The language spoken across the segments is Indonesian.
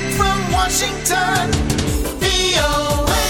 Direct from Washington, VOA.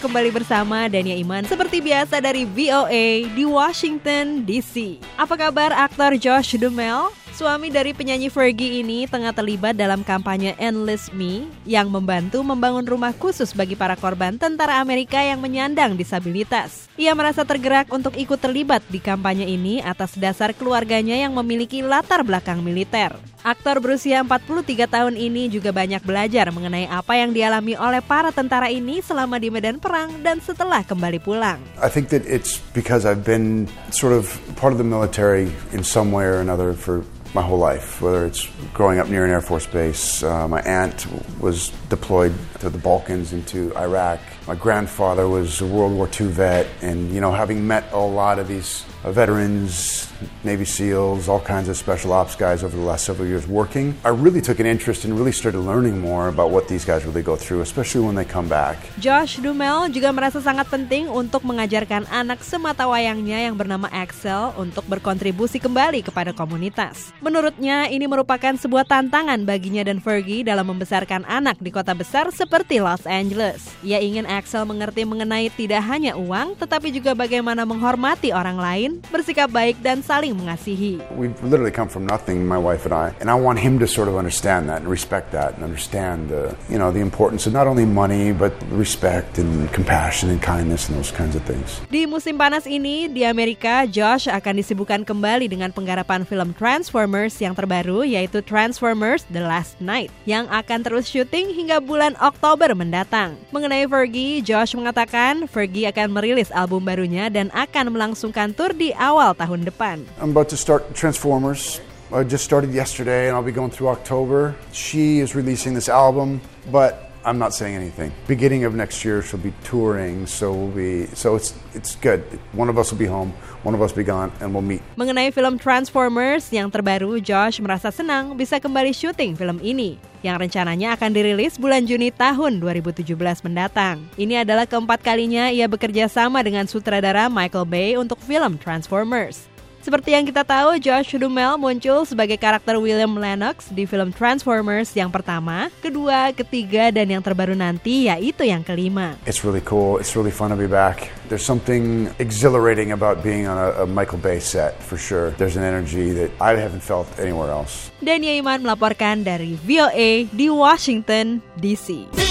Kembali bersama Dania Iman seperti biasa dari VOA di Washington DC. Apa kabar aktor Josh Duhamel? Suami dari penyanyi Fergie ini tengah terlibat dalam kampanye Endless Me yang membantu membangun rumah khusus bagi para korban tentara Amerika yang menyandang disabilitas. Ia merasa tergerak untuk ikut terlibat di kampanye ini atas dasar keluarganya yang memiliki latar belakang militer. Aktor berusia 43 tahun ini juga banyak belajar mengenai apa yang dialami oleh para tentara ini selama di medan perang dan setelah kembali pulang. I think that it's because I've been sort of part of the military in some way or another for my whole life, whether it's growing up near an Air Force base. Uh, my aunt was deployed to the Balkans into Iraq. My grandfather was a World War II vet, and you know, having met a lot of these veterans, Navy SEALs, all kinds of special ops guys over the last several years working, I really took an interest and really started learning more about what these guys really go through, especially when they come back. Josh Duhamel juga merasa sangat penting untuk mengajarkan anak semata wayangnya yang bernama Axel untuk berkontribusi kembali kepada komunitas. Menurutnya, ini merupakan sebuah tantangan baginya dan Fergie dalam membesarkan anak di kota besar seperti Los Angeles. Ia ingin Axel mengerti mengenai tidak hanya uang, tetapi juga bagaimana menghormati orang lain, bersikap baik dan saling mengasihi. We've literally come from nothing, my wife and I, and I want him to sort of understand that and respect that and understand the, you know, the importance of not only money but respect and compassion and kindness and those kinds of things. Di musim panas ini, di Amerika, Josh akan disibukkan kembali dengan penggarapan film Transformers yang terbaru yaitu Transformers The Last Night yang akan terus syuting hingga bulan Oktober mendatang. Mengenai Fergie, Josh mengatakan Fergie akan merilis album barunya dan akan melangsungkan tur di awal tahun depan. I'm about to start Transformers. I just started yesterday and I'll be going through October. She is releasing this album, but I'm not saying anything. Beginning of next year she'll be touring, so we'll be so it's it's good. One of us will be home, one of us will be gone and we'll meet. Mengenai film Transformers yang terbaru, Josh merasa senang bisa kembali syuting film ini yang rencananya akan dirilis bulan Juni tahun 2017 mendatang. Ini adalah keempat kalinya ia bekerja sama dengan sutradara Michael Bay untuk film Transformers. Seperti yang kita tahu, Josh Duhamel muncul sebagai karakter William Lennox di film Transformers yang pertama, kedua, ketiga, dan yang terbaru nanti yaitu yang kelima. It's really cool. It's really fun to be back. There's something exhilarating about being on a, a Michael Bay set for sure. There's an energy that I haven't felt anywhere else. Dania Iman melaporkan dari VOA di Washington, D.C.